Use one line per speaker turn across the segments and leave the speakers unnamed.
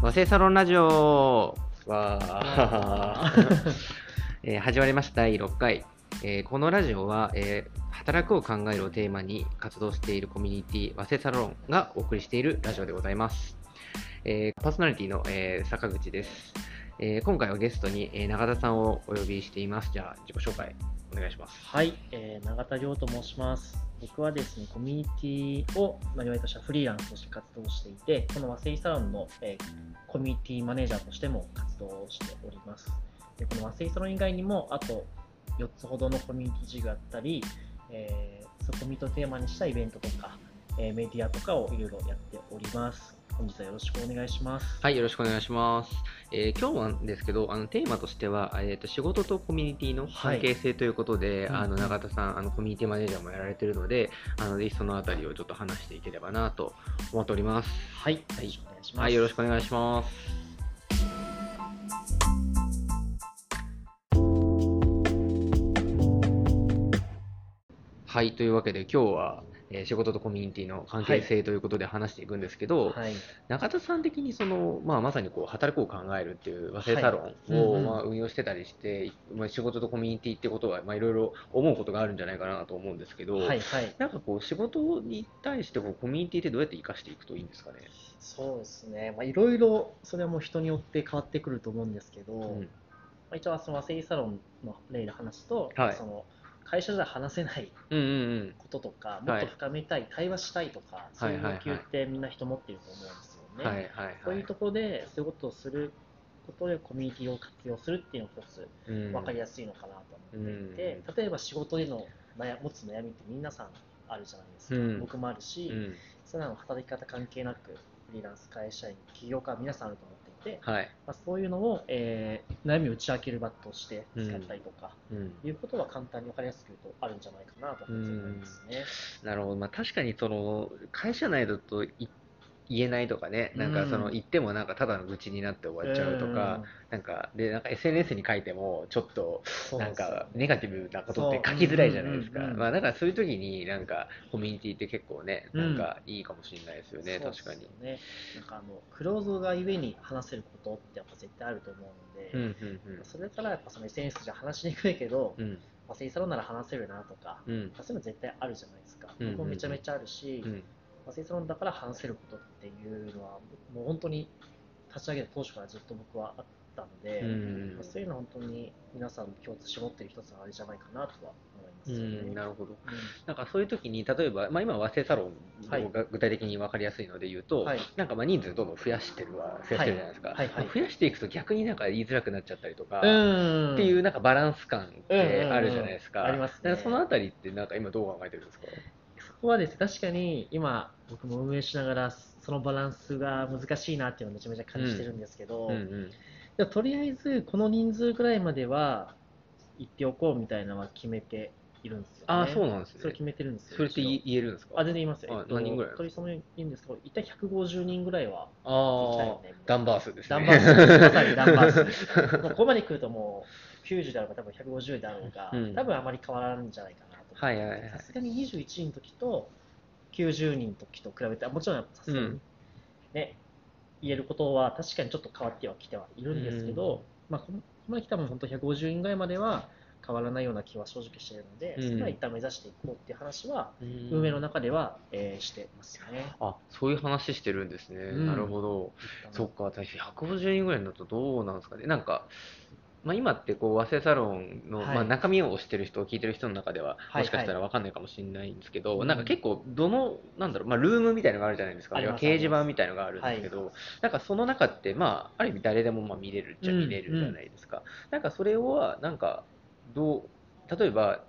和製サロンラジオ。は、えー始まりました。第6回、えーこのラジオは、えー働くを考えるをテーマに活動しているコミュニティ和製サロンがお送りしているラジオでございます、えーパーソナリティの、えー坂口です、えー今回はゲストに、えー永田さんをお呼びしていますじゃあ自己紹介お願いします
はい、えー永田亮と申します。僕はですね、コミュニティを、まあ、いわゆるとしたフリーランスとして活動していて、この和製サロンの、えーコミュニティマネージャーとしても活動しております。でこの和製サロン以外にも、あと4つほどのコミュニティ事業だったり、えー、そのコミュニティをテーマにしたイベントとか、えーメディアとかをいろいろやっております。本日はよろしくお願いします。
はい、よろしくお願いします。えー今日なんですけど、あのテーマとしては、えー、と仕事とコミュニティの関係性ということで、
はい
あの
うん
永田さん、あのコミュニティマネージャーもやられているので、あのぜひそのあたりをちょっと話していければなと思っております。
はい、よろしくお願いします。
はい、よろしくお願いします。はい、というわけで今日は、えー仕事とコミュニティの関係性ということで話していくんですけど、
はい、
中田さん的にその、まあ、まさにこう働くを考えるっていう和製サロンを、まあ、運用してたりして、まあ、仕事とコミュニティってことは、まあ、いろいろ思うことがあるんじゃないかなと思うんですけど、
はい、はい。
なんかこう仕事に対してこうコミュニティってどうやって生かしていくといいんですかね？
そうですね、まあ、いろいろそれはもう人によって変わってくると思うんですけど、
うん。
まあ、一応はその和製サロンの例で話すと、
はい。
その会社では話せない
うんうん
こととか、もっと深めたい、対話したいとか、そういう欲求ってみんな人持っていると思うんですよ
うん。
ね。
はいはいはい。
そういうところで、そういうことをすることでコミュニティを活用するっていうのが一つ
うん。
分かりやすいのかなと思っていて、例えば仕事での悩持つ悩みって皆さんあるじゃないですか、
うん。
僕もあるし、
うん。
それらの働き方関係なく、フリーランス会社員、起業家、皆さんあると思
はい。
まあ、そういうのを、えー悩みを打ち明ける場として使ったりとか、
うん
いうことは簡単に分かりやすく言うとあるんじゃないかなと思いますね。
なるほど、まあ、確かにその会社内だとい言えないとかね、なんかその
うん
言ってもなんかただの愚痴になって終わっちゃうとか、なんかでなんか SNS に書いてもちょっと
うん、
なんかネガティブなことって書きづらいじゃないですか。
うんうんうんうん。
まあだからそういう時になんかコミュニティって結構ね、
うん。
なんかいいかもしれないですよね、
そう
確かに。
ね。なんかあの、クローズがゆえに話せることってやっぱ絶対あると思うので、
うんうん
それからやっぱその SNS じゃ話しにくいけど、
うん。うん
まあ、セイサロンなら話せるなとか、
うん。
そういうの絶対あるじゃないですか。
うんうんうん。
僕もめちゃめちゃあるし、
うん
まあ、セイサロンだから話せることっていうのは、もう本当に立ち上げた当初からずっと僕はあったので、そういうのは本当に皆さん共通絞ってる一つのあれじゃないかなとは思います。ね。
んなるほど。
う
なんかそういう時に、例えば、まあ、今は和製サロン
はい。
が具体的に分かりやすいので言うと、
はい。
なんかまあ人数どんどん増やしてるは増やしてるじゃないですか、
はい。はい。はい
まあ増やしていくと逆になんか言いづらくなっちゃったりとか、
ん。
っていうなんかバランス感ってあるじゃないですか、
うん。うんうんありますね
そのあたりってなんか今どう考えてるんですか？
そこはですね、確かに今、僕も運営しながら、そのバランスが難しいなっていうのをめちゃめちゃ感じてるんですけど、
うんうん
でもとりあえず、この人数ぐらいまでは行っておこうみたいなのは決めているんですよ、ね。
ああそうなんですね
それ決めてるんですよ。
それって言えるんですか？
あ、全然言いますよ。
あ何人ぐらい
取りそのいいんですけど、一体150人ぐらいは
あ
行きたい
あ
よね。
ダンバー数ですね
ダンバー数、まさにダンバー数です。もうここまで来るともう90だろうが、多分150だろうが、
うん
多分あまり変わらんんじゃないかなと。
はいはいはい
さすがに21人の時と90人の時と比べて、あもちろんさすがに、
うん。
ね、言えることは確かにちょっと変わってはきてはいるんですけど、まあ、ここまで来たらもう本当150人ぐらいまでは変わらないような気は正直しているので、
うん。
それは一旦目指していこうっていう話は、
うん。
運営の中では、えーしてますよね。
あそういう話してるんですね、
うん。
なるほど。そっか、私150人ぐらいになるとどうなんですかね。なんか、まあ、今ってこう和製サロンの、
はい。
まあ、中身を推してる人、聞いてる人の中では、
はい
もしかしたら分かんないかもしれないんですけど、
うん。
なんか結構、どの、なんだろう、まあ、ルームみたいなのがあるじゃないですか、
あります
掲示板みたいなのがあるんですけど、
は
なんかその中って、まあ、ある意味誰でもまあ見れるっちゃ見れるじゃないですか。なんかそれは、なんか、どう、例えば、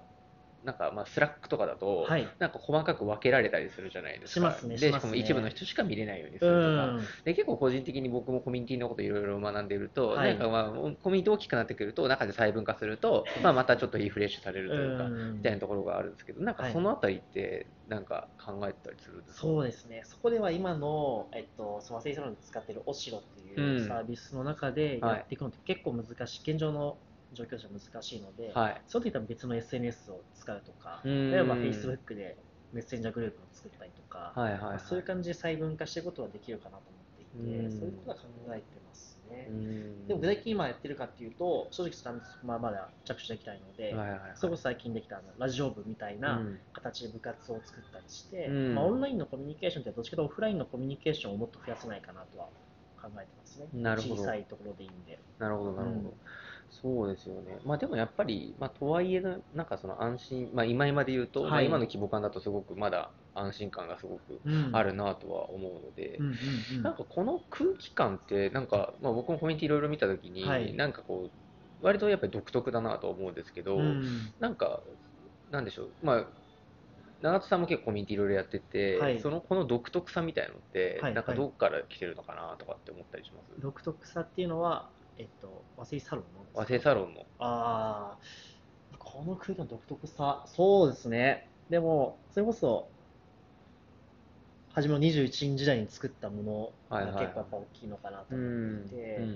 なんかまあスラックとかだと、
はい。
なんか細かく分けられたりするじゃないですか。
しますね
で、しかも一部の人しか見れないようにす
う
るとか。
ん。
で結構個人的に僕もコミュニティのこといろいろ学んでいると、
はい。
なんかまあコミュニティ大きくなってくると中で細分化すると、まあ、またちょっとリフレッシュされるというか、
うん。
みたいなところがあるんですけどなんか
はい
そのあたりってなんか考えてたりするんですか、
そうですね、そこでは今の、えっと、その和製サロンで使っているオシロっていううん。サービスの中でやっていくのって結構難しい、現状の状況じゃ難しいので、
はい。
その時多分別の SNS を使うとか、
うん。
例えば Facebook でメッセンジャーグループを作ったりとか、
はいはいはい。
まあそういう感じで細分化していくことはできるかなと思っていて、
うん。
そういうことは考えてますね。
うん。
でも具体的に今やってるかっていうと、正直そまあまだ着手できないので、
はいはいはい
それこそ最近できたあのラジオ部みたいな
うん。
形で部活を作ったりして、
うん。
まあ、オンラインのコミュニケーションってどっちかというとオフラインのコミュニケーションをもっと増やせないかなとは考えてますね。
なるほど。
小さいところでいいんで。
なるほど、なるほど。
うん
そうですよね。まあでもやっぱり、まあとはいえ、なんかその安心、まあ今今で言うと、
はい。
まあ今の規模感だとすごくまだ安心感がすごく
うん。
あるなとは思うので、
うんうんうん。
なんかこの空気感って、なんか、まあ僕もコミュニティいろいろ見たときに、
はい。
なんかこう、割とやっぱり独特だなと思うんですけど、
うん。
なんか、なんでしょう、まあ、長戸さんも結構コミュニティいろいろやってて、
はい。
そのこの独特さみたいのって、
はい。
なんかどこから来てるのかなとかって思ったりします、
独特さっていうのは、えっと、和製サロンの
和製サロンの。
ああ、この空間の独特さ、そうですね。でも、それこそ、初めの21人時代に作ったものが
はいはい。はい
結構やっぱ大きいのかなと思
うん
っていて、
うん。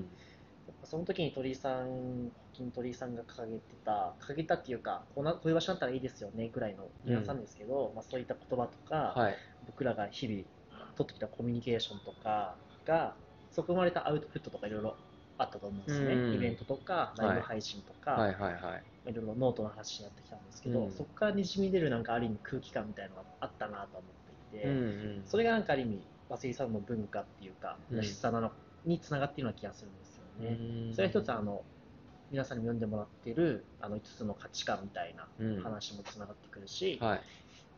やっぱその時に鳥居さん、金鳥居さんが掲げてた、掲げたっていうか、こうなこういう場所だったらいいですよねぐらいの皆さんですけど、まあ、そういった言葉とか、
はい。
僕らが日々取ってきたコミュニケーションとかが、そこ生まれたアウトプットとかいろいろあったと思うんですね。
うん
イベントとか、ライブ配信とか、
はいはいはい。
いろいろノートの話になってきたんですけど、
うん
そこからにじみ出るなんかある意味空気感みたいなのがあったなと思っていて、
うんうん
それがなんかある意味、和製さんの文化っていうか、
うん
らしさなのにつながっているような気がするんですよね。
うん
それは一つあの、皆さんに読んでもらっているあの5つの価値観みたいな
うん
話もつながってくるし、
はい。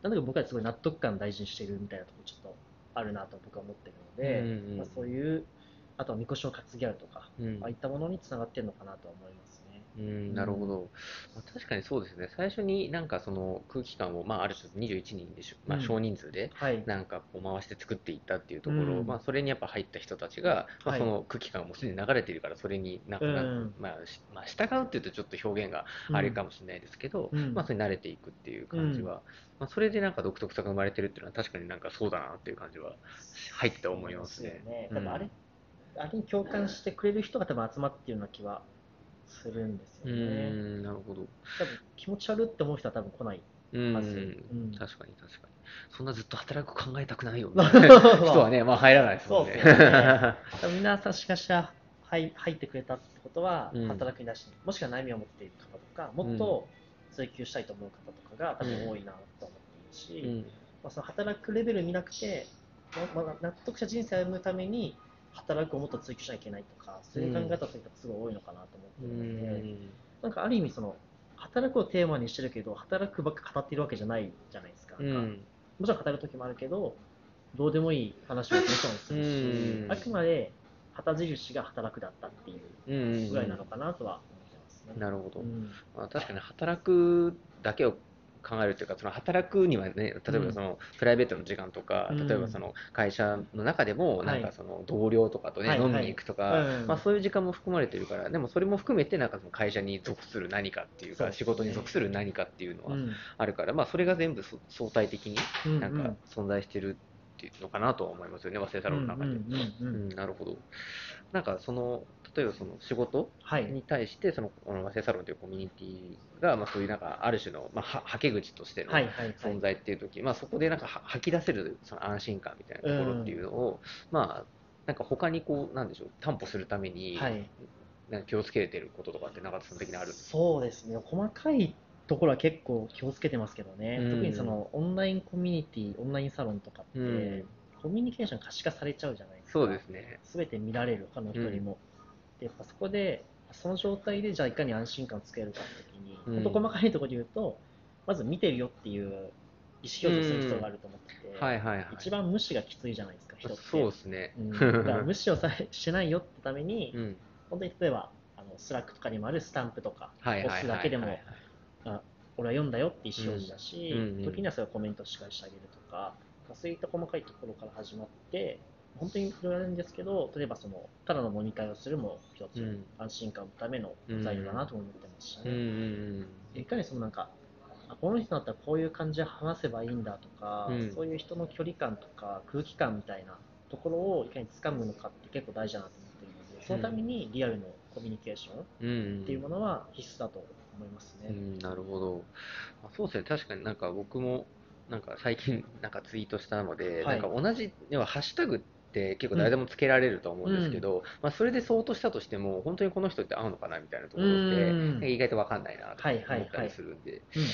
なんだか僕はすごい納得感大事にしているみたいなところちょっとあるなと僕は思ってるので、
うんうん
まあ、そういう、あとはみこしを担ぎ合うとか、
うん。
ああいったものにつながっているのかなと思いますね。
うん、なるほど、まあ、確かにそうですね、最初になんかその空気感を、まあ、ある種21人でしょ、まあ、
うん。
少人数で
はい。
なんかこう回して作っていったっていうところ、
うん。
まあ、それにやっぱ入った人たちが、まあ、
はい。
その空気感がもうすでに流れているから、それになんか
うん。
まあしまあ、従うっていうとちょっと表現があれかもしれないですけど、
うん。
まあ、それに慣れていくっていう感じは、まあ、それでなんか独特さが生まれてるっていうのは確かになんかそうだなっていう感じは入って思いますね。
そうですよね。
うん
多分あれ、あれに共感してくれる人が多分集まっているような気はするんです
う
よね。
ん、なるほど。
多分気持ち悪って思う人は多分来ない。
うん、
はずうん
確かに確かに。そんなずっと働く考えたくないよみたいな人はね、まあ入らないですもんね。
そうですよねんな確かしら入入ってくれたってことは、
うん
働き出し、もしくは悩みを持っている方とか、もっと追求したいと思う方とかが多分多いなと思っているし、
うん
まあ、その働くレベル見なくて、ままあ、納得した人生を歩むために働くをもっと追求しなきゃいけないとか、そういう考え方というのがすごい多いのかなと思
う
っているので、
ん。
なんかある意味その、働くをテーマにしてるけど、働くばっか語っているわけじゃないじゃないですか。
うん。
もちろん語る時もあるけど、どうでもいい話をもちろんするし、
うん。
あくまで旗印が働くだったっていう
うん
ぐらいなのかなとは思ってますね。
なるほど、
うん。
まあ、確かに働くだけを考えるというか、その働くにはね、例えばそのプライベートの時間とか、
うん。
例えばその会社の中でも、
はい。
なんかその同僚とかとね、
はい
飲みに行くとか、
うん。
まあ、そういう時間も含まれてるから、でもそれも含めて、なんかその会社に属する何かっていうか、仕事に属する何かっていうのは
うん。
あるから、まあ、それが全部そ相対的に
うん。
なんか存在してるっていうのかなとは思いますよね、和製サロンの中で。
うんうんうん
う
うん
ん、なるほど。なんかその、例えばその仕事
はい。
に対して、そのこの和製サロンというコミュニティが、まあ、そういうなんかある種の、まあ、ははけ口としての。存在っていう時、まあ、そこでなんかは吐き出せるその安心感みたいなところっていうのを、まあ、なんか他にこう、なんでしょう、担保するために、
はい。
なんか気をつけてることとかって中田さん的にある？んですか
そうですね。細かいところは結構気をつけてますけどね。
うん
特にそのオンラインコミュニティ、オンラインサロンとかって、
うん
コミュニケーション可視化されちゃうじゃないですか。
そうですね。
すべて見られる、他の人よりも。で、やっぱそこで、その状態でじゃあいかに安心感をつけるかって時に、
うん
細かいところで言うと、まず見てるよっていう意思表示をする必要があると思ってて、
はいはいはい。
一番無視がきついじゃないですか、人って。
そうですね。
うん、だから無視をされしてないよってために、
うん。
本当に例えば、あのスラックとかにもあるスタンプとか。押すだけでもあ俺は読んだよって意思表示だし、
うんうんうん
時にはそれをコメントし返してあげるとか、まあそういった細かいところから始まって、本当にいろいろあるんですけど、例えばその、ただの飲み会をするも一つ
うん
安心感のための材料だなと思ってますし
うんう
ね。
ん
いかにそのなんか、あこの人だったらこういう感じで話せばいいんだとか、
うん
そういう人の距離感とか空気感みたいなところをいかに掴むのかって結構大事だなと思っているので、そのためにリアルのコミュニケーションっ。ていうものは必須だと思いますね。
うん、なるほど。あそうですね、確かになんか僕も、なんか最近なんかツイートしたので、
はい
なんか同じ、要はハッシュタグっって結構誰でもつけられると思うんですけど、まあ、それで相当したとしても本当にこの人って合うのかなみたいなところって、
うん。
意外と分かんないなと
はいはいはい。
思ったりするんで、
うんうん。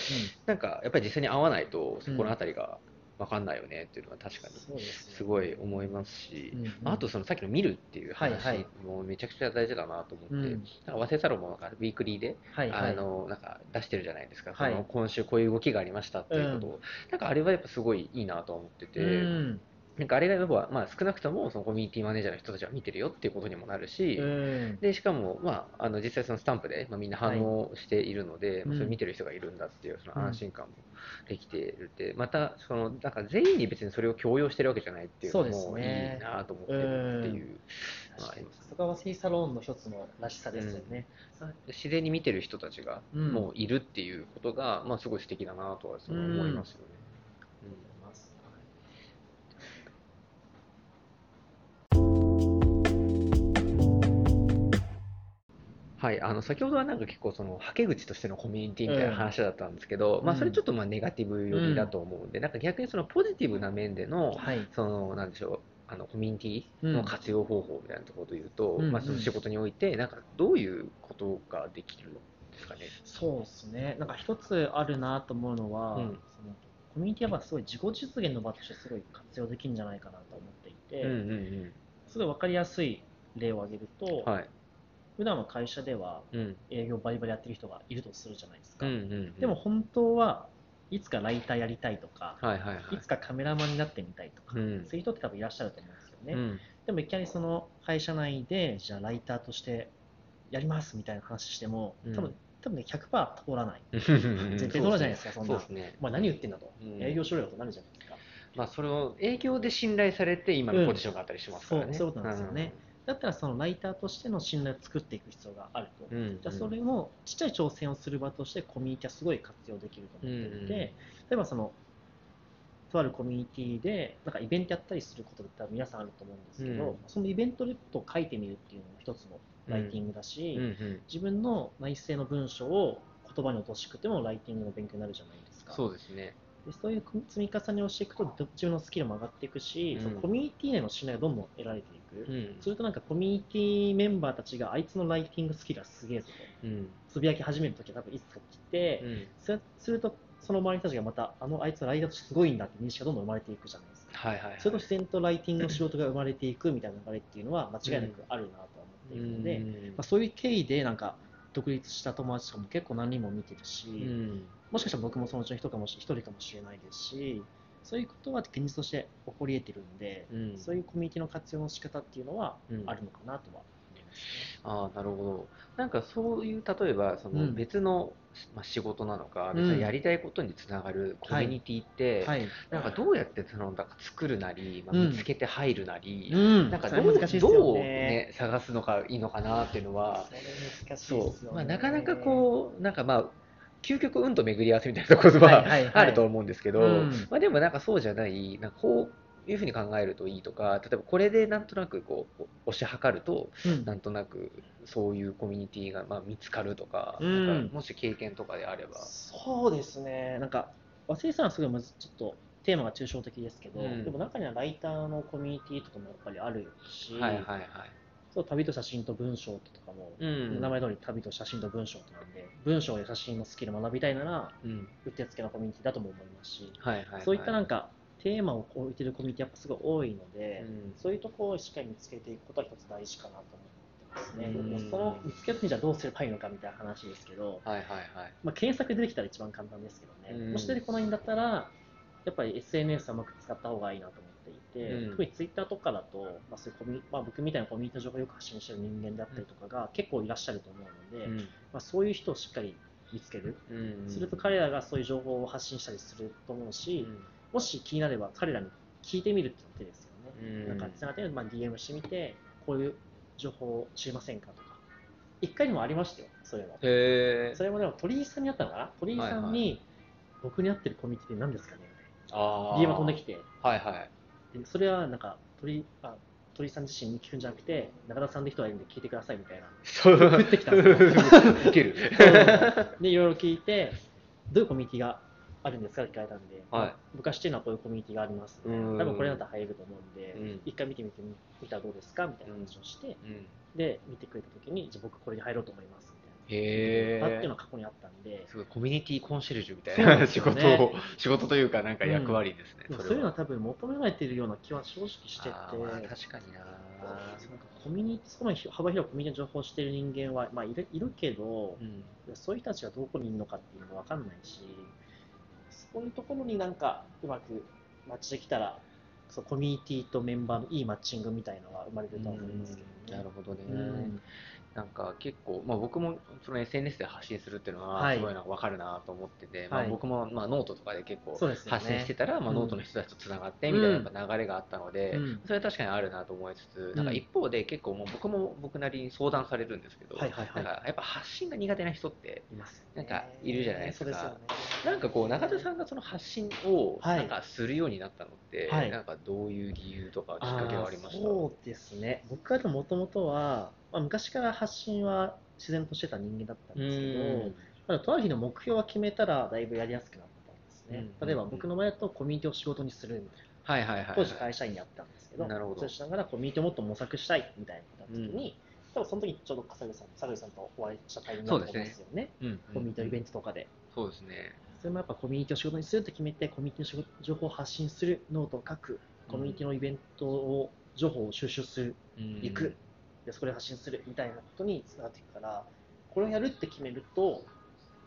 なんかやっぱり実際に合わないとそこのあたりが分かんないよねっていうのは確かに
そうです
ごい思いますし、
うんうん。
あとそのさっきの見るっていう話もめちゃくちゃ大事だなと思って、
うん。
なんか和製サロンもなんかウィークリーで、
はいはい。
あのなんか出してるじゃないですか、
はい。
その今週こういう動きがありましたっていうことを、なんかあれはやっぱすごいいいなと思ってて、
うん
なんかあれがやっぱ、まあ、少なくともそのコミュニティマネージャーの人たちは見てるよっていうことにもなるし、
うん。
でしかも、まあ、あの実際そのスタンプで、まあ、みんな反応しているので、
うん
まあそれ見てる人がいるんだっていうその
うん
安心感もできているって、またそのなんか全員に別にそれを強要してるわけじゃないっていうのもいい
ね
なと思ってるっていうますね。
そこが和製サロンの一つのらしさですよね。
自然に見てる人たちが
うん。
もういるっていうことが、まあ、すごい素敵だなとはその思いますよね。はい、あの先ほどはなんか結構そのはけ口としてのコミュニティみたいな話だったんですけど、
うん
まあそれちょっとまあネガティブ寄りだと思うんで、なんか逆にそのポジティブな面での、
はい。
そのなんでしょうあのコミュニティの活用方法みたいなところで言うと、
うん
まあその仕事においてなんかどういうことができるんですかね？
そうですね。なんか一つあるなと思うのは、
うん
そのコミュニティはすごい自己実現の場としてすごい活用できるんじゃないかなと思っていて、
うんうん
すごい分かりやすい例を挙げると、
うん。はい。
普段は会社では
うん
営業バリバリやってる人がいるとするじゃないですか。
うんうんうん。
でも本当はいつかライターやりたいとか、
はいはいはい。
いつかカメラマンになってみたいとか、
うん
そういう人って多分いらっしゃると思うんですよね。
うん
でもいきなりその会社内で、じゃあライターとしてやりますみたいな話しても、
うん
多分多分ね、100%通らない。
絶
絶対通らないじゃないですかそんな
そ。
まあ何言ってんだと、
うん
営業しろよとなるじゃないですか。
まあそれを営業で信頼されて今のポジションがあったりしますからね。
うんそうそういうことなんですよねだったらそのライターとしての信頼を作っていく必要があると。
うん。うん
じゃあそれもちっちゃい挑戦をする場としてコミュニティはすごい活用できると思っていて、
うんうん
例えばそのとあるコミュニティでなんかイベントやったりすることって皆さんあると思うんですけど、
うん
そのイベントレポを書いてみるっていうのも一つのライティングだし、
うんうん。
自分の内政の文章を言葉に落としくてもライティングの勉強になるじゃないですか。
そうですね。
でそういう積み重ねをしていくとど自分のスキルも上がっていくし、
うん
そのコミュニティ内の信頼がどんどん得られていく、
うん。
するとなんかコミュニティメンバーたちがあいつのライティングスキルはすげえぞと
うん。
つぶやき始めるときは多分いつか来て、
うん。
そするとその周りの人たちがまたあのあいつのライターとしてすごいんだって認識がどんどん生まれていくじゃないですか。
はいはいはい。
それと自然とライティングの仕事が生まれていくみたいな流れっていうのは間違いなくあるなとは思っているので、まあ、そういう経緯でなんか独立した友達とかも結構何人も見てるし、
うん。
もしかしたら僕もそのうちの人かもし一人かもしれないですし、そういうことは現実として起こり得てるんで、
うん。
そういうコミュニティの活用の仕方っていうのは
うん
あるのかなとは思いますね。
ああ、なるほど。なんかそういう、例えば、その
うん
別の、まあ、仕事なのか、
うん
別にやりたいことにつながるコミュニティって、
はい。
なんかどうやってそのなんか作るなり、まあ、
うん
見つけて入るなり、
うん
なんかどう
それ難しいですよ
どう
ね
ね、探すのがいいのかなっていうのは、
それ難しい
そう、
ですよね。
まあ、なかなかこう、なんかまあ、究極運と巡り合わせみたいなことは
はいは
あると思うんですけど、
うん
まあ、でもなんかそうじゃない、なんかこういうふうに考えるといいとか、例えばこれでなんとなくこう推し量ると、
うん
なんとなくそういうコミュニティがまあ見つかるとか、
うん
なんかもし経験とかであれば。
そうですね。なんか、和製さんはすごいむずちょっとテーマが抽象的ですけど、
うん
でも中にはライターのコミュニティとかもやっぱりあるし、
はいはいはい。
そう旅と写真と文章とかも、
うん
名前通り旅と写真と文章となんで、文章や写真のスキルを学びたいなら、
うん。
うってつけのコミュニティだとも思いますし、
はいはい、はい。
そういったなんかテーマを置いてるコミュニティやっぱすごい多いので、
うん
そういうところをしっかり見つけていくことは一つ大事かなと思ってますね。
うん
その見つけるにじゃあどうすればいいのかみたいな話ですけど、
はいはいはい。
まあ、検索でできたら一番簡単ですけどね、
うん
もし出てこないんだったら、やっぱり SNS はうまく使った方がいいなと思
うん。
特に Twitter とかだと、まあそういうコミュまあ、僕みたいなコミュニティの情報をよく発信してる人間であったりとかが結構いらっしゃると思うので、
うん。
まあ、そういう人をしっかり見つける、
うん。
すると彼らがそういう情報を発信したりすると思うし、もし気になれば彼らに聞いてみるっていうの手ですよね。
うん。
なんかつながって、まあ、DM してみて、こういう情報を知りませんかとか。一回にもありましたよ、そういうの。
へえ
それもでも鳥居さんにあったのかな？鳥居さん
はい
に、僕に合ってるコミュニティって何ですかね？
あ
DM が飛んできて、
はいはい。
でそれはなんか鳥あ鳥居さん自身に聞くんじゃなくて、中田さんって人がいるんで聞いてくださいみたいな。
そう。
降ってきたんですよ。
いける。
で、いろいろ聞いて、どういうコミュニティがあるんですかって聞かれたんで、
はい。
僕は知ってるのはこういうコミュニティがあります、
うん。
多分これだったら入れると思うんで、
うん。
一回見てみてみたらどうですかみたいな話をして、
うん。
で、見てくれたときに、じゃあ僕これに入ろうと思います。
へ
あっていうの
え
が過去にあったんで、
すごいコミュニティコンシェルジュみたいな。
ね
事を、仕事というかなんか役割ですね、
でも
れ
そういうのは多分求められているような気は正直してて、
確かにな
コミュニティ、そこまで幅広くコミュニティの情報をしている人間は、まあ、いるいるけど、
うん。
そういう人たちがどこにいるのかっていうのが分かんないし、そういうところになんかうまくマッチできたら、そうコミュニティとメンバーのいいマッチングみたいなのは生まれるとは思いますけどね。
なるほどね、
うん
なんか結構、まあ、僕もその SNS で発信するっていうのは
はい。
すごいなんか分かるなと思ってて、まあ、
はい。
僕もまあノートとかで結構発信してたら、まあ、
うん。
ノートの人たちとつながってみたいなやっぱ流れがあったので、
うん。
それは確かにあるなと思いつつ、
ん。
なんか一方で結構もう僕も僕なりに相談されるんですけど、
はいはいはい。
なんかやっぱ発信が苦手な人って
いますよね。
なんかいるじゃないですか。
すよね。
なんかこう中田さんがその発信を
はい
なんかするようになったのって、
はい
なんかどういう理由とかきっかけがありました？
そうですね。僕はでももともとは、まあ、昔から発信は自然としてた人間だったんですけど、まあ、とある日の目標を決めたらだいぶやりやすくなったんですね。
うん
例えば僕の場合だとコミュニティを仕事にするみたいな。
はいはいはい、はい、
当時会社員やってたんですけど、
なるほど
そうしながらコミュニティをもっと模索したいみたいな時に、多分その時ちょうど笠口さん、笠口さんとお会いしたタイミングだったと思うんですよね。
うんうん
コミュニティのイベントとかで。
そうですね
それもやっぱコミュニティを仕事にすると決めて、コミュニティの情報を発信する、ノートを書く、コミュニティのイベントを、情報を収集する、行く、でそこで発信するみたいなことにつながっていくから、これをやるって決めると、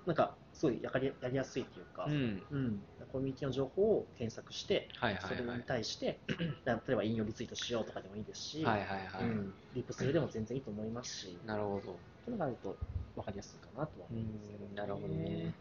なんかすごいやりやりやすいというか、
うん。
うん。コミュニティの情報を検索して、
はいはいはい。
それに対して、例えば引用リツイートしようとかでもいいですし、
はいはいはい、
うん、リプするでも全然いいと思いますし、
なるほど。
そういうのがあると分かりやすいかなとは思うんです
なるほどね。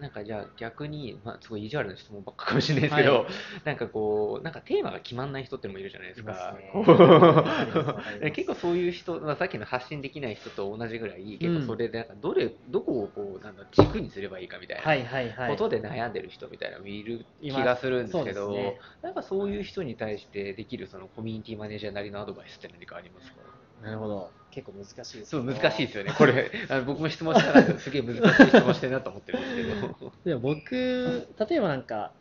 なんかじゃあ逆に、まあ、すごい意地悪な質問ばっかかもしれないですけど、
はい
なんかこう、なんかテーマが決まんない人ってのもいるじゃないですか。
すね
結構そういう人、まあ、さっきの発信できない人と同じぐらい、結構それでなんかどれ、どこをこうなんだ軸にすればいいかみたいな。
はいはいはい。
ことで悩んでる人みたいなのもいる気がするんですけど、
ね
なんかそういう人に対してできるそのコミュニティマネージャーなりのアドバイスって何かありますか？
なるほど。結構難しいですけ
そう
ど
難しいですよね、これ、あの僕も質問したらすげえ難しい質問してるなと思ってるんですけど。
でも僕、例えばなんか、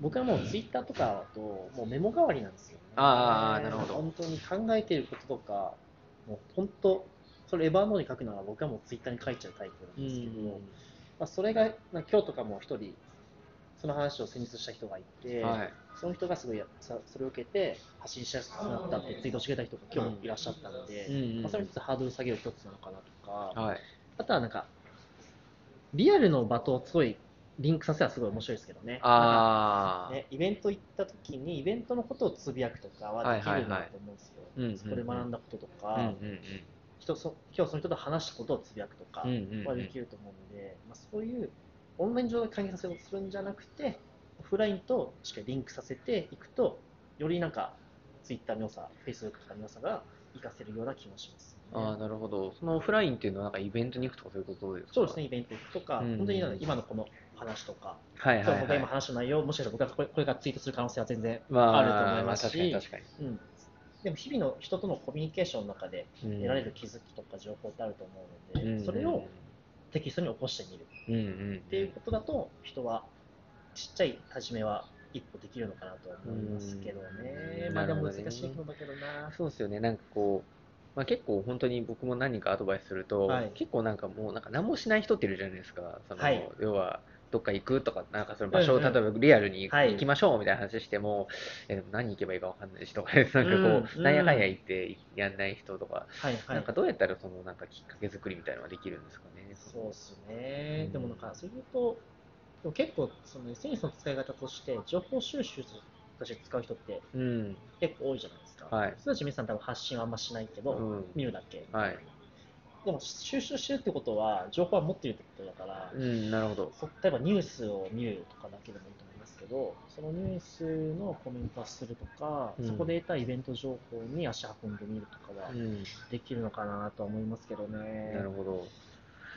僕はもうツイッターとかだと、もうメモ代わりなんですよ、ね。
あーなるほど
本当に考えていることとか、もう本当、それエヴァーノートに書くなら僕はもうツイッターに書いちゃうタイプなんですけど、まあ、それが、まあ今日とかも一人、その話を先日した人がいて、
はい、
その人がすごいさそれを受けて発信しやすくなったってツイートしてくれた人が今日いらっしゃったので、
うんうん
まあ、それも一つハードル下げる一つなのかなとか、
はい、
あとはなんか、リアルの場とすごいリンクさせたらすごい面白いですけどね。
あー、
ね、イベント行った時にイベントのことをつぶやくとかはできるなと思うんですよ。
はいはいはい
そこで学んだこととか、
うんうん
人そ今日その人と話したことをつぶやくとか
うんうんうん。
はできると思うので、まあ、そういうオンライン上で関係させようとするんじゃなくて、オフラインとしっかりリンクさせていくと、よりなんか Twitter の良さ、Facebook とかの良さが活かせるような気もします、
ああ、なるほど。そのオフラインっていうのはなんかイベントに行くとかそういうことですか？
そうですね、イベント行くとか、
うん
本当に今のこの話とか、
はいはい、
そう僕が今
はい。
話した内容、もしかしたら僕がこれこれからツイートする可能性は全然
まあ、
あると思いますし、
まあ確かに確か
うん、でも日々の人とのコミュニケーションの中で
に。
得られる気づきとか情報ってあると思うので、
うん
それをテキストに起こしてみる。
うんうん、
っていうことだと、人はちっちゃい始めは一歩できるのかなと思いますけどね。
う。ん
まあでも難しいことだけどな。
そうですよね、なんかこう、まあ、結構本当に僕も何人かアドバイスすると、
はい。
結構なんかもうなんか何もしない人っているじゃないですか、その
はい。
要はどっか行くとか、なんかその場所を
うんうん。
例えばリアルに
はい
行きましょうみたいな話しても、えでも何行けばいいか分かんないしとか、なんかこう、
うん
なんやかんや行ってやんない人とか、
はいはい。
なんか。どうやったらそのなんかきっかけ作りみたいなのができるんですかね。
そうですね
う。ん
でもなんか、そういうと、でも結構、その SNS の使い方として、情報収集として使う人って
うん。
結構多いじゃないですか。
はい
それたち皆さん多分発信はあんましないけど、
うん
見るだけ。
はい。
でも収集してるってことは、情報は持ってるってことだから、
うん、なるほど。
そ例えばニュースを見るとかだけでもいいと思いますけど、そのニュースのコメントをするとか、
うん
そこで得たイベント情報に足運んでみるとかは
うん、
できるのかなとは思いますけどね。
なるほど。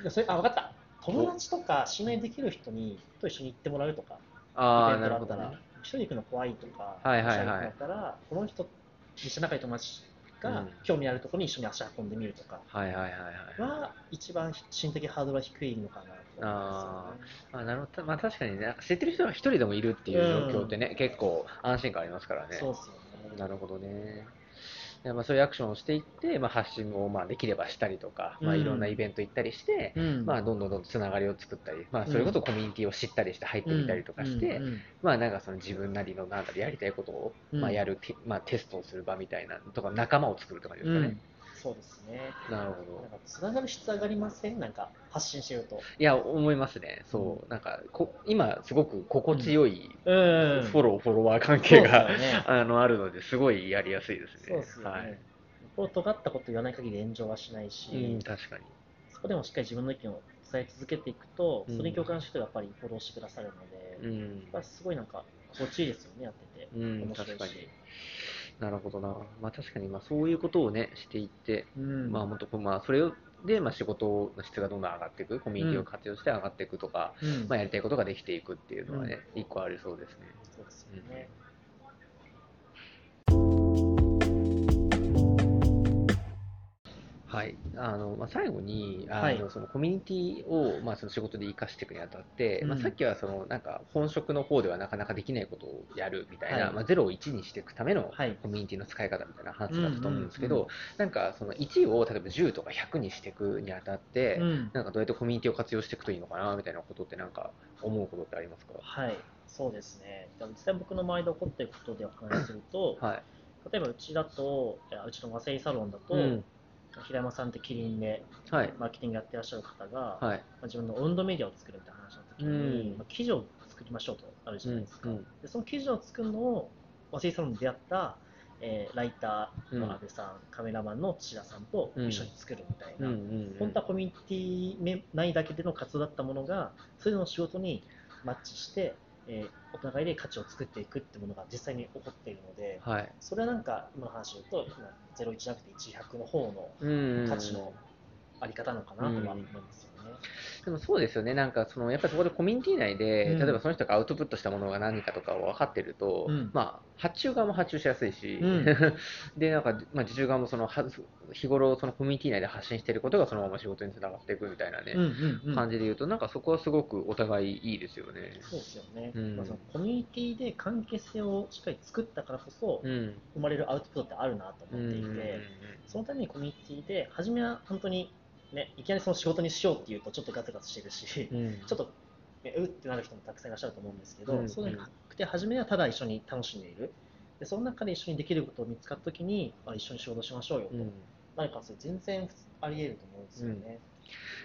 でそれあ、分かった。友達とか信頼できる人にと一緒に行ってもらうとか、
ああ、なるほどね。
一人で行くの怖いとか、
はいはいはい。
だったら、この人、一緒に仲いい友達が
うん。
興味あるところに一緒に足運んでみるとか。
はいはいはいはい。
は、一番心的ハードルは低いのかなとね。
あなるほど。まあ確かにね知ってる人が一人でもいるっていう状況ってね、結構安心感ありますからね。
そうっすよね。
なるほどね。でまあ、そういうアクションをしていって、まあ、発信をまあできればしたりとか、まあ、
うん
いろんなイベント行ったりして、
うん。
まあ、どんどんどんどんつながりを作ったり、まあ、それこそコミュニティを知ったりして入ってみたりとかして、
うん。うん。
まあ、なんかその自分なりのなんだろうやりたいことを、
うん。
まあ、やるテ、まあ、テストをする場みたいなとか仲間を作るとかですかね、
うんそうですね。
なるほど。
なんかつながる質上がりません？なんか発信してると。
いや思いますね。そう、なんかこ今すごく心地よい
うん。
フォロー、フォロワー関係が、
ね。
あのあるのですごいやりやすいですね。
そうですよね。
はい。
こう尖ったこと言わない限り炎上はしないし、
うん、確かに。
そこでもしっかり自分の意見を伝え続けていくと、
うん。
それに共感した人がやっぱりフォローしてくださるので、
うん。
やっぱすごいなんか心地いいですよね、やってて。
うん
面白いし。
確かになるほどな、まあ、確かにまあそういうことをねしていって、
うん。
まあもっとまあそれをで、まあ、仕事の質がどんどん上がっていくコミュニティを活用して上がっていくとか、
うん。
まあ、やりたいことができていくっていうのはね、一個ありそうですね。
そうですよね。
はい、あのまあ、最後にあの、
はい。
そのコミュニティをまあその仕事で生かしていくにあたって、まあ、
うん
さっきはそのなんか本職の方ではなかなかできないことをやるみたいな、
はい。
まあ、0を1にしていくための
はい。
コミュニティの使い方みたいな話だったと思うんですけど、なんかその1を例えば10とか100にしていくにあたって、
うん。
なんかどうやってコミュニティを活用していくといいのかなみたいなことってなんか思うことってありますか？
はい、そうですね。でも実際僕の周りで起こっていることでお話しすると、
はい、
例えばうちだと、うちの和製サロンだと、
うん
平山さんってキリンで
はい。
マーケティングやってらっしゃる方が、ま
はい。
あ、自分のオウンドメディアを作るって話の時に、
うん。
まあ、記事を作りましょうとあるじゃないですか。
うん。うん
でその記事を作るのを和製サロンで出会った、えーライターの安部さん、カメラマンの土田さんと一緒に作るみたいな、
うんうん
本当はコミュニティ内だけでの活動だったものが、それぞれの仕事にマッチして、えーお互いで価値を作っていくってものが実際に起こっているので、
はい
それはなんか今の話を言うと、今01じゃなくて1100の方の
うん
価値のあり方なのかなとは思いますよね。
でもそうですよね、なんかそのやっぱりそこでコミュニティ内で、
うん。
例えばその人がアウトプットしたものが何かとかを分かってると、
うん。
まあ、発注側も発注しやすいし、
うん。
でなんか、まあ、受注側もそのは日頃、そのコミュニティ内で発信していることがそのまま仕事につながっていくみたいなね、
うんうんうん。
感じで言うと、なんかそこはすごくお互いいいですよね。
そうですよね、
うん。
まあ、そのコミュニティで関係性をしっかり作ったからこそ、
うん。
生まれるアウトプットってあるなと
うん
思っていて、そのためにコミュニティで、初めは本当に、ね、いきなりその仕事にしようっていうと、ちょっとガツガツしてるし、
うん
ちょっと、ね、うってなる人もたくさんいらっしゃると思うんですけど、
うん
そうじゃなくて、初めはただ一緒に楽しんでいる。でその中で一緒にできることを見つかったときに、あ一緒に仕事しましょうよと、
うん
何かそれ全然あり得ると思うんですよね。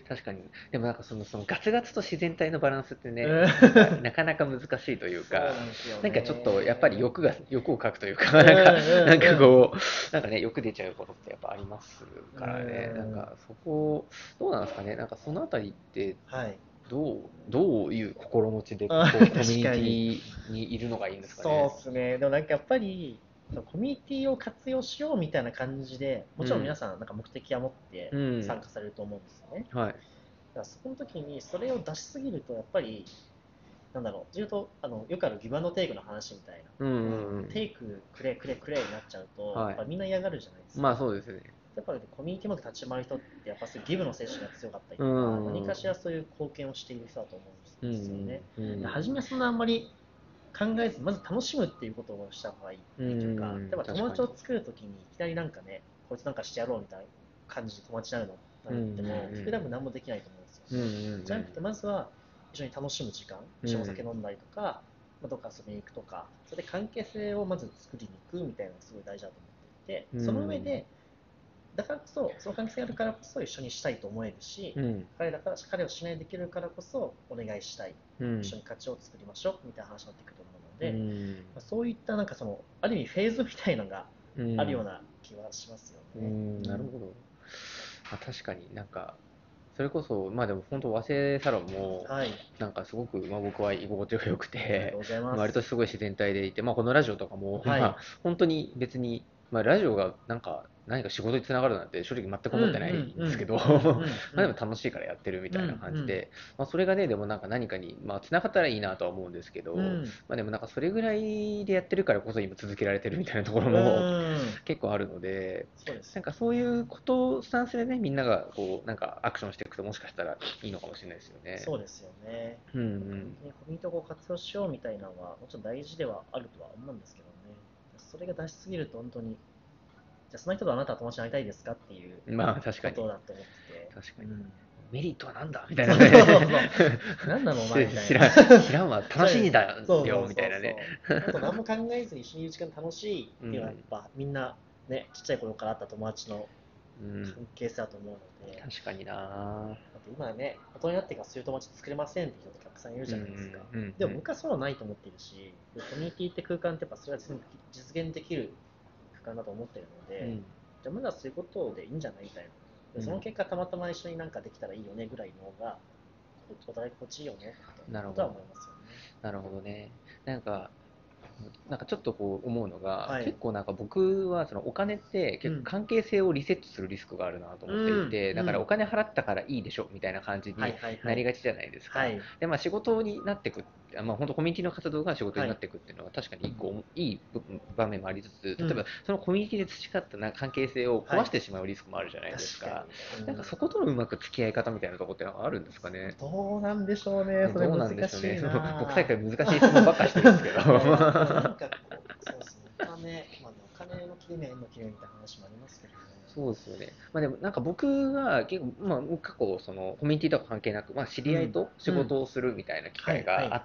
確かに、でもなんかそのそのガツガツと自然体のバランスってね、
うん。
なかなか難しいというか。
なん
かちょっとやっぱり欲が欲をかくというか、
うん
なんかなんかこう、なんかね、欲出ちゃうことってやっぱありますからね、
うん。
なんかそこ、どうなんですかね、なんかそのあたりって
はい。
どう、どういう心持ちでこう
あ
コミュニテ
に
ィにいるのがいいんですか
そう
ね。
ですね。でもなんかやっぱり、コミュニティを活用しようみたいな感じで、もちろん皆さんなんか目的は持って
うん
参加されると思うんですよね。
はい。
だからそこの時にそれを出しすぎると、やっぱり、なんだろう、ずっとあのよくあるギブアンドテイクの話みたいな、
うんうんうん。
テイクくれくれくれになっちゃうと、
はい
やっぱみんな嫌がるじゃないですか。
まあそうですね。
やっぱりコミュニティまで立ち回る人って、やっぱそういうギブの精神が強かったりとか、
うん
何かしらそういう貢献をしている人だと思うんですよね。
うんうん
で初めはそんなあんまり考えず、まず楽しむっていうことをした方がいい。というか、
うん。
例えば友達を作るときにいきなりなんかね、こいつなんかしてやろうみたいな感じで友達になるの？なんても、
うん
結局多分何もできないと思うんですよ。
うんうんうん。
じゃなくて、まずは一緒に楽しむ時間、
うん。
一緒にお酒飲んだりとか、まあ、どっか遊びに行くとか、それで関係性をまず作りに行くみたいなのがすごい大事だと思っていて、
うん。
その上で、だからこそ、その関係性があるからこそ一緒にしたいと思えるし、
うん。
彼だから彼をしないできるからこそお願いしたい、
うん。
一緒に価値を作りましょうみたいな話になってくると思うので、
うん。
まあそういったなんかそのある意味フェーズみたいなのが
うん。
あるような気はしますよね。
うん。なるほど。あ確かになんか、それこそ、まあでも本当、和製サロンも、
はい、
なんかすごく、まあ、僕は居心地が良く
ありが
て
とう、ございます。
割とすごい自然体でいて、まあ、このラジオとかも、
はい。
まあ、本当に別に、まあ、ラジオがなんか何か仕事につながるなんて正直全く思ってないんですけど、まあでも楽しいからやってるみたいな感じで、まあ、それがね、でもなんか何かに、まあ、つながったらいいなとは思うんですけど、
うん。
まあ、でもなんかそれぐらいでやってるからこそ今続けられてるみたいなところ
う
も
ん。
結構あるので、なんかそういうことスタンスでね、みんながこうなんかアクションしていくと、もしかしたらいいのかもしれないですよね。
そうですよね。
うんうん。
ねコミュニティを活用しようみたいなのは、もちろん大事ではあるとは思うんですけどね。それが出しすぎると本当に、じゃあその人とあなたは友達になりたいですかっていう
まあ確かに
ことだと思ってて。
確かに
うん
メリットはなんだみたいな
そうそう
ね。
そう何なのお前みたい
知
な。
らん、知らんわ、楽しいんだよ、みたいなね。。
あと何も考えずに一緒にいる時間楽しいっていうのはやっぱみんなね、ちっちゃい頃からあった友達の
うん、
関係性だと思うので、だ
確かにな
今はね、大人になってからそういう友達作れませんって人ってたくさんいるじゃないですか。
うんうん
でも僕はそうはないと思っているし、コミュニティって空間ってやっぱそれは実実現できる空間だと思ってるので、
うん
じゃあまだそういうことでいいんじゃないみたいな。その結果たまたま一緒になんかできたらいいよねぐらいの方が、お互い心地いいよね
ほど
ことは思いますよね。
なるほどね。なんか、なんかちょっとこう思うのが、
はい
結構なんか僕はそのお金って結構関係性をリセットするリスクがあるなと思っていて、
うん
だからお金払ったからいいでしょみたいな感じに
はいはいはい。
なりがちじゃないですか。
はい。
でまあ、仕事になっていく、あまあ、本当コミュニティの活動が仕事になっていくっていうのは確かに一個いい部場面もありつつ、例えばそのコミュニティで培ったな関係性を壊してしまうリスクもあるじゃないですか。
確かに。
なんかそことのうまく付き合い方みたいなところってあるんですかね？
どうなんでしょうね、それ
どうな
難
んでしょうね。国際会難しい質問ばっかりしてるんですけど。
なんかこう、そうですね、お金、まあ、お金の切れ目、縁の切れ目みたいな話もありますけどね。
そうですよね。まあでもなんか僕は結構、まあ過去そのコミュニティとか関係なく、まあ知り合いと仕事をするみたいな機会があっ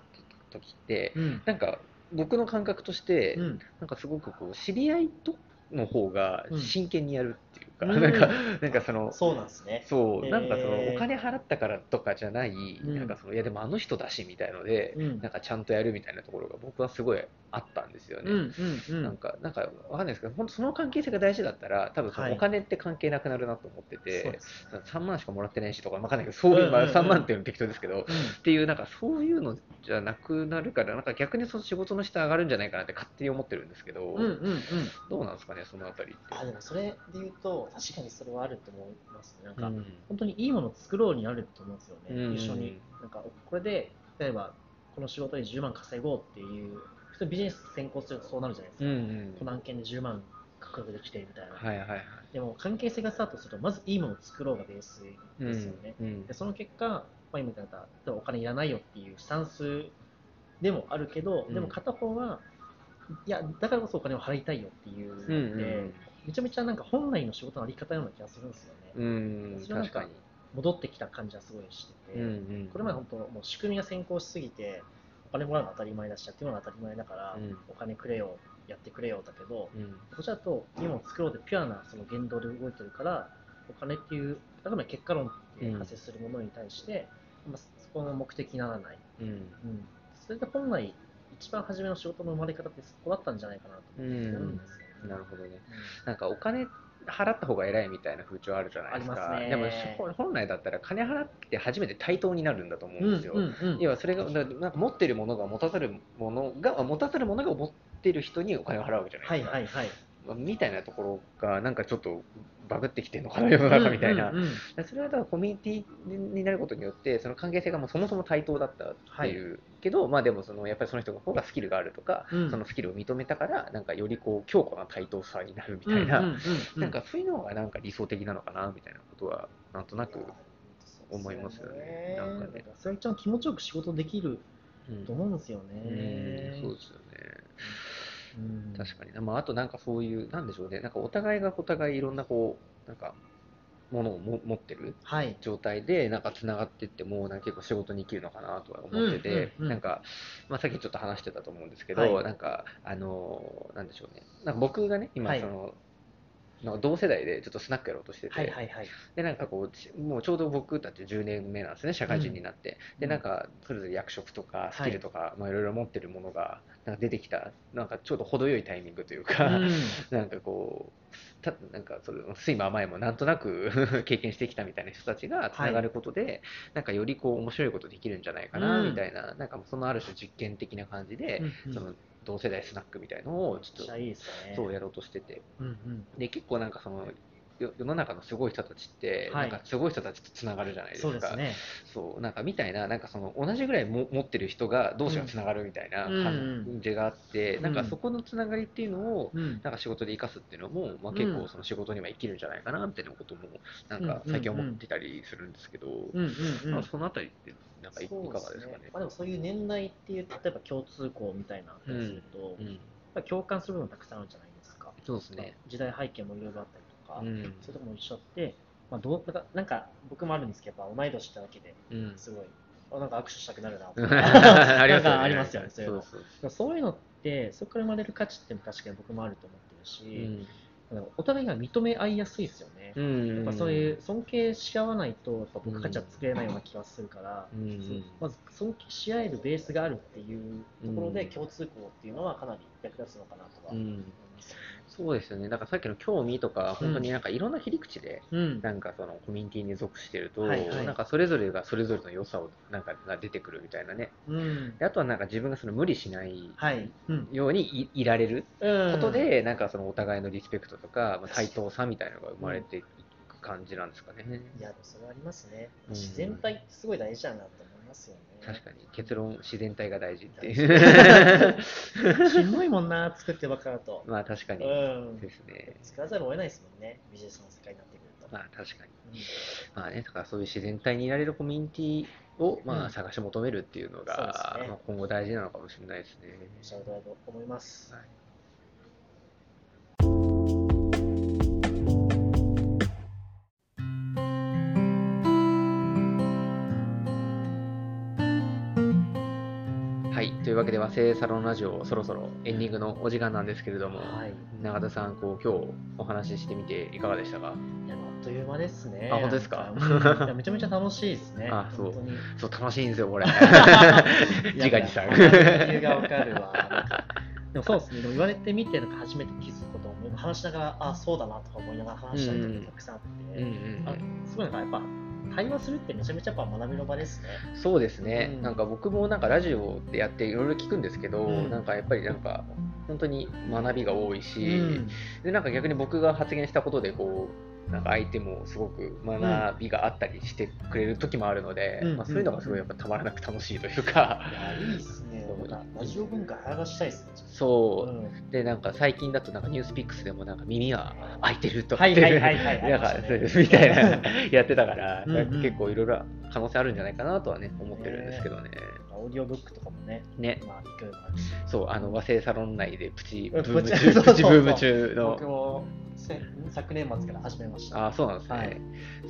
た時って、
うん。
なんか僕の感覚として、
うん。
なんかすごくこう知り合いとの方が
うん
真剣にやるっていうか、
うん
なんかなんかその
そうなんですね。
そう、なんかそのお金払ったからとかじゃない、
うん
なんかそのいやでもあの人だしみたいので、
うん
なんかちゃんとやるみたいなところが僕はすごいあったんですよね。なんか、なんかわかんないですけど、本当その関係性が大事だったら、多分そ
はい
のお金って関係なくなるなと思ってて
で、すね
3万しかもらってないしとか、わかんないけど、そういう、まあ
うんうんうん
3万っていうの適当ですけど、
うん
っていう、なんかそういうのじゃなくなるから、なんか逆にその仕事の質上がるんじゃないかなって勝手に思ってるんですけど。どうなんですかね、そのあたりって。
あ、でもそれで言うと、確かにそれはあると思いますね。なんか、
うん
本当にいいものを作ろうになると思うんですよね、
うん
一緒に。なんか、これで、例えば、この仕事で10万稼ごうっていう、普通にビジネス先行するとそうなるじゃないです
う
か。
んうん
この案件で10万獲得できてみたいな。
はいはいはい。
でも、関係性がスタートすると、まずいいものを作ろうがベースですよね。
うんうん
でその結果、まあ、今言った例えばお金いらないよっていうスタンスでもあるけど、
うん
でも片方は、いや、だからこそお金を払いたいよっていうので、
うんうん
めちゃめちゃなんか本来の仕事のあり方のような気がするんですよね。
うん、うん
それはなんか
確かに。
戻ってきた感じはすごいしてて、
うんうん
これまで本当、もう仕組みが先行しすぎて、お金もらうのは当たり前だし、やってもらうのは当たり前だから、
うん
お金くれよ、やってくれよだけど、
うん
こっちだと、今を作ろうってピュアなその言動で動いてるから、お金っていう、あくまで結果論で発生するものに対して、まあ、そこの目的にならない。
うん
うん、それで本来、一番初めの仕事の生まれ方ってそこだったんじゃないかなと思ってるんですよね。
なるほどね。
うん
なんかお金払った方が偉いみたいな風潮あるじゃないですか。
ありますね
でもそ本来だったら金払って初めて対等になるんだと思うんですよ。要はそれがだなんか持ってるものが持たざるものが持たざるものが持ってる人にお金を払うわけじゃな
はいい
ですか。
はいはい。
まあみたいなところがなんかちょっとバグってきてるのかな世の中みたいな。
うんうんうん。
それはだからコミュニティになることによってその関係性がもうそもそも対等だったっていう、けどまあでもそのやっぱりその人の方がスキルがあるとか、
うん。
そのスキルを認めたからなんかよりこう強固な対等さになるみたいな、
うんうんうんうん。
なんかそういうのがなんか理想的なのかなみたいなことはなんとなく、思いますよね。なんかね。
それ一番気持ちよく仕事できる
うん
と思うんですよ
うん。
ね。
そうですよね
うん。
確かに。な、まあ、あとなんかそういうなんでしょうね。なんかお互いがお互いいろんなこうなんかものをも持ってる
はい。
状態でなんかつながっていってもなんか結構仕事に生きるのかなとは思ってて、なんか、まあ、さっきちょっと話してたと思うんですけど、
はい。
なんかあのなんでしょうね。なんか僕がね今
はい。
その、なんか同世代でちょっとスナックやろうとしてて、
はいはいはい。
でなんかこうちもうちょうど僕たち10年目なんですね社会人になって、でなんかそれぞれ役職とかスキルとか、い。まあ、いろいろ持ってるものがなんか出てきたなんかちょうど程よいタイミングというか、
うん。
なんかこう、たなんかそれ酸いも甘いもなんとなく 経験してきたみたいな人たちがつながることで、なんかよりこう面白いことできるんじゃないかな
うん。
みたいな、なんかそのある種実験的な感じで、
うん。
その同世代スナックみたいのをちょっと
めっちゃいいですね。
そうやろうとしてて
うんうん。
で結構なんかそのよ世の中のすごい人たちって、
はい
なんかすごい人たちとつながるじゃないですか
そう
なんかみたいななんかその同じぐらいも持ってる人が同士がつながるみたいな
うん
感じがあって、
うん
なんかそこのつながりっていうのを、
うん。
なんか仕事で生かすっていうのも、まあ、結構その仕事には生きるんじゃないかなみたいなこともなんか最近思ってたりするんですけど、
うんうんうん。
まあ、そのあたりってなんかい,、
そう
かがですかね。
まあ、でもそういう年代っていう、例えば共通項みたいな話すると、
うん、
ぱり共感する部分たくさんあるじゃないですか。
そうですね。
時代背景もいろいろあったりとか、
うん
そういうところも一緒で、まあ、どうなんかなんか僕もあるんですけど、やっぱ同い年ってだけで
うん、
すごい、あなんか握手したくなるなと
ありますよね。
なんかありますよねそういうの
そう
でもそういうのって、そこから生まれる価値って確かに僕もあると思ってる
そう
し、お互いが認め合いやすいですよね。
うん。うん。
やっぱそういう尊敬し合わないと、やっぱ僕価値は作れないような気がするから、まず尊敬し合えるベースがあるっていうところで
うん
共通項っていうのはかなり役立つのかなとは思い
うん。
ますよね。
そうですよね。だからさっきの興味とか、本当になんかいろんな切り口で、
うん。
なんかそのコミュニティに属してると、
はいはい
なんかそれぞれがそれぞれの良さをなんかが出てくるみたいなね。
うん。
であとはなんか自分がその無理しない。ようにいいられる
うん
こと、で、なんかそのお互いのリスペクトとか、まあ対等さみたいなのが生まれていく感じなんですかね。
いや、それはありますね。
うん
自然体ってすごい大事だなと思いますよね。
確かに結論自然体が大事ってい
大
う。
しんどいもんな、作ってばっかだと。
まあ確かに
うん。
ですね。
作らざるを得ないですもんね、ビジネスの世界になってくると。
まあ確かに。
うん
まあね、だからそういう自然体にいられるコミュニティをま
うん
あ探し求めるっていうのが、
そうですね
まあ、今後大事なのかもしれないですね。
おっしゃる通りだと思います。
はいわけで和製サロンラジオそろそろエンディングのお時間なんですけれども、
はい。
永田さんこう今日お話ししてみていかがでしたか？
いや、あっという間ですね。
あ本当ですか？
めちゃめちゃ楽しいですね。
あそう。そう楽しいんですよこれ
い
自画自賛
理由がわかるわ。でもそうですね、言われてみて、なんか初めて気づくことも、今話しながら、あ、そうだなとか思いながら話したりとかたくさんあって、
うんうん
あすごいなんかやっぱ、対話するってめちゃめちゃやっぱ学びの場ですね。
そうですね、
うん。
なんか僕もなんかラジオでやっていろいろ聞くんですけど、
うん。
なんかやっぱりなんか本当に学びが多いし、
うん。
でなんか逆に僕が発言したことでこうなんか相手もすごく学びがあったりしてくれる時もあるので、
うん。
まあ、そういうのがすごいやっぱたまらなく楽しいというか、
いや、いいですね。ラジオ文化流したいですね。
そう、
うん。
でなんか最近だとなんかニュースピックスでもなんか耳は開いてるとか
はいはいはいはい
みたいな やってたから、
うんうん。
結構いろいろ可能性あるんじゃないかなとはね思ってるんですけどね。
オーディオブックとかもね、
ね
まあ、行くのもあるし。
そう、あの和製サロン内でプチブ
うん
ーム中、
プチ
ブーム中
僕
の。
もせ昨年末から始めました。
あ、そうなんですね、
はい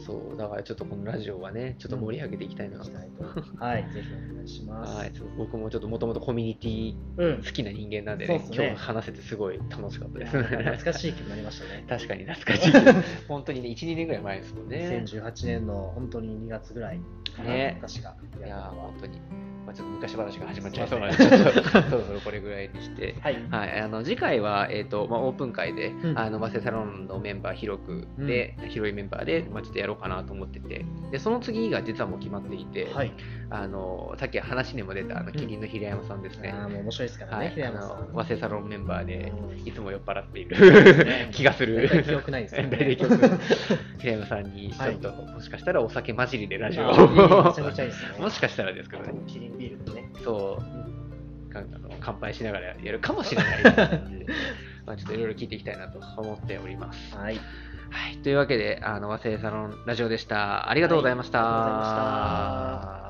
そう、だからちょっとこのラジオはね、ちょっと盛り上げていきたいなと。
行きたいと。はい、ぜひお願いします。
はい、僕もちょっともともとコミュニティ
うん。
好きな人間なんでね、
そうっすね
今日話せてすごい楽しかったです。
懐かしい気になりましたね。
確かに懐かしい。本当にね、1、2年ぐらい前ですもんね。
2018年の本当に2月ぐらい
ね
私が
いや本当に。まあ、ちょっと昔話が始まっちゃい
すいう
なので、そろそろ これぐらいにして。
はい。
はい、あの次回は、えーとまあ、オープン会で、
うん。
あのマセサロンのメンバー広くで、広いメンバーで、まあ、ちょっとやろうかなと思ってて。でその次が実はもう決まっていて、
はい。
あのさっき話にも出たあのキリンの平山さんですね、
ああ、もう面白いですからね、
はい、あ
平山さん。
の和製サロンメンバーで
うん。
いつも酔っ払ってい
ね。
る気がする。
記憶ないです
平山さんにちょっと、もしかしたらお酒混じりでラジオを。もしかしたらですけどね。
キリンビールでね。
そう。かあの乾杯しながらやるかもしれない まあちょっといろいろ聞いていきたいなと思っております。
はい。
はい、というわけで、あの和製サロンラジオでした。
ありがとうございました